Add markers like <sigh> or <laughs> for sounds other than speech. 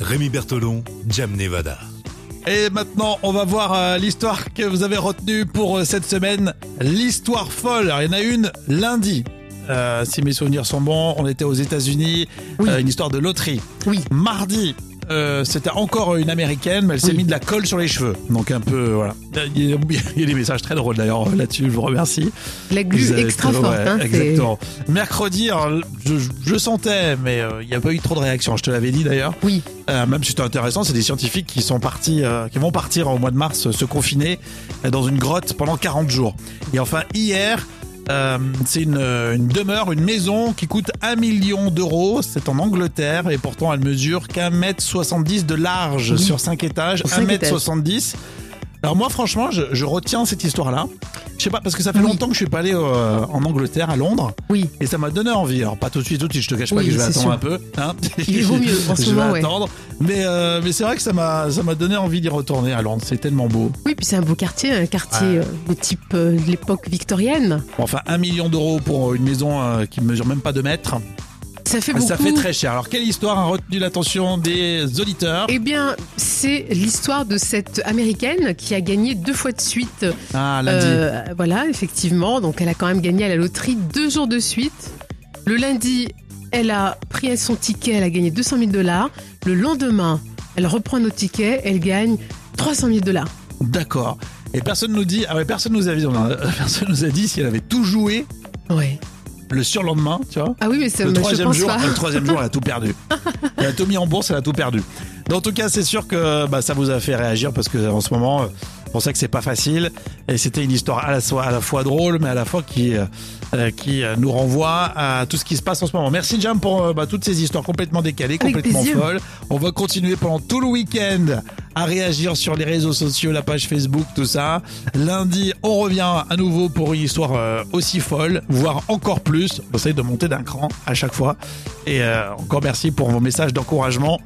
Rémi Bertolon, Jam Nevada. Et maintenant, on va voir euh, l'histoire que vous avez retenue pour euh, cette semaine. L'histoire folle. Alors, il y en a une lundi. Euh, si mes souvenirs sont bons, on était aux États-Unis. Oui. Euh, une histoire de loterie. Oui. Mardi, euh, c'était encore une américaine, mais elle s'est Oui. mis de la colle sur les cheveux. Donc un peu, voilà. Il y a, il y a des messages très drôles d'ailleurs là-dessus, je vous remercie. La glu extra forte. ouais, hein, exactement. Mercredi, alors, je, je sentais, mais euh, il n'y a pas eu trop de réactions. Je te l'avais dit d'ailleurs. Oui. Euh, même si c'était intéressant, c'est des scientifiques qui sont partis, euh, qui vont partir au mois de mars euh, se confiner euh, dans une grotte pendant 40 jours. Et enfin hier, euh, c'est une, une demeure, une maison qui coûte 1 million d'euros. C'est en Angleterre et pourtant elle mesure qu'un mètre 70 de large Oui. sur 5 étages, Sur 1 cinq mètre étages. 70. Alors moi franchement, je, je retiens cette histoire-là. Je sais pas parce que ça fait Oui. longtemps que je suis pas allé euh, en Angleterre, à Londres, Oui. et ça m'a donné envie. Alors pas tout de suite, tout de suite. Je te cache pas Oui, que je vais attendre sûr. un peu. Hein Il vaut mieux <laughs> en ce je moment, vais ouais. attendre. Mais euh, mais c'est vrai que ça m'a ça m'a donné envie d'y retourner à Londres. C'est tellement beau. Oui, puis c'est un beau quartier, un quartier euh, de type euh, de l'époque victorienne. Bon, enfin un million d'euros pour une maison qui mesure même pas 2 mètres. Ça fait beaucoup. Ça fait très cher. Alors quelle histoire a retenu l'attention des auditeurs? Eh bien, c'est l'histoire de cette américaine qui a gagné deux fois de suite. Ah lundi. Euh, voilà, effectivement. Donc, elle a quand même gagné à la loterie deux jours de suite. Le lundi, elle a pris son ticket, elle a gagné 200 000 dollars. Le lendemain, elle reprend nos tickets, elle gagne 300 000 dollars. D'accord. Et personne nous dit. Ah ouais, personne nous a dit. <laughs> Personne nous a dit si elle avait tout joué Ouais. Le surlendemain. Tu vois. Ah oui, mais ça, Le troisième pense jour, pas. le troisième jour, elle a tout perdu. <laughs> Elle a tout mis en bourse, elle a tout perdu. Mais en tout cas, c'est sûr que bah, ça vous a fait réagir parce que en ce moment, euh, on sait que c'est pas facile et c'était une histoire à la, fois, à la fois drôle, mais à la fois qui euh, euh, qui euh, nous renvoie à tout ce qui se passe en ce moment. Merci Jam pour euh, bah, toutes ces histoires complètement décalées, Avec complètement plaisir. folles. On va continuer pendant tout le week-end à réagir sur les réseaux sociaux, la page Facebook, tout ça. Lundi, on revient à nouveau pour une histoire euh, aussi folle, voire encore plus. On essaye de monter d'un cran à chaque fois. Et encore merci pour vos messages d'encouragement.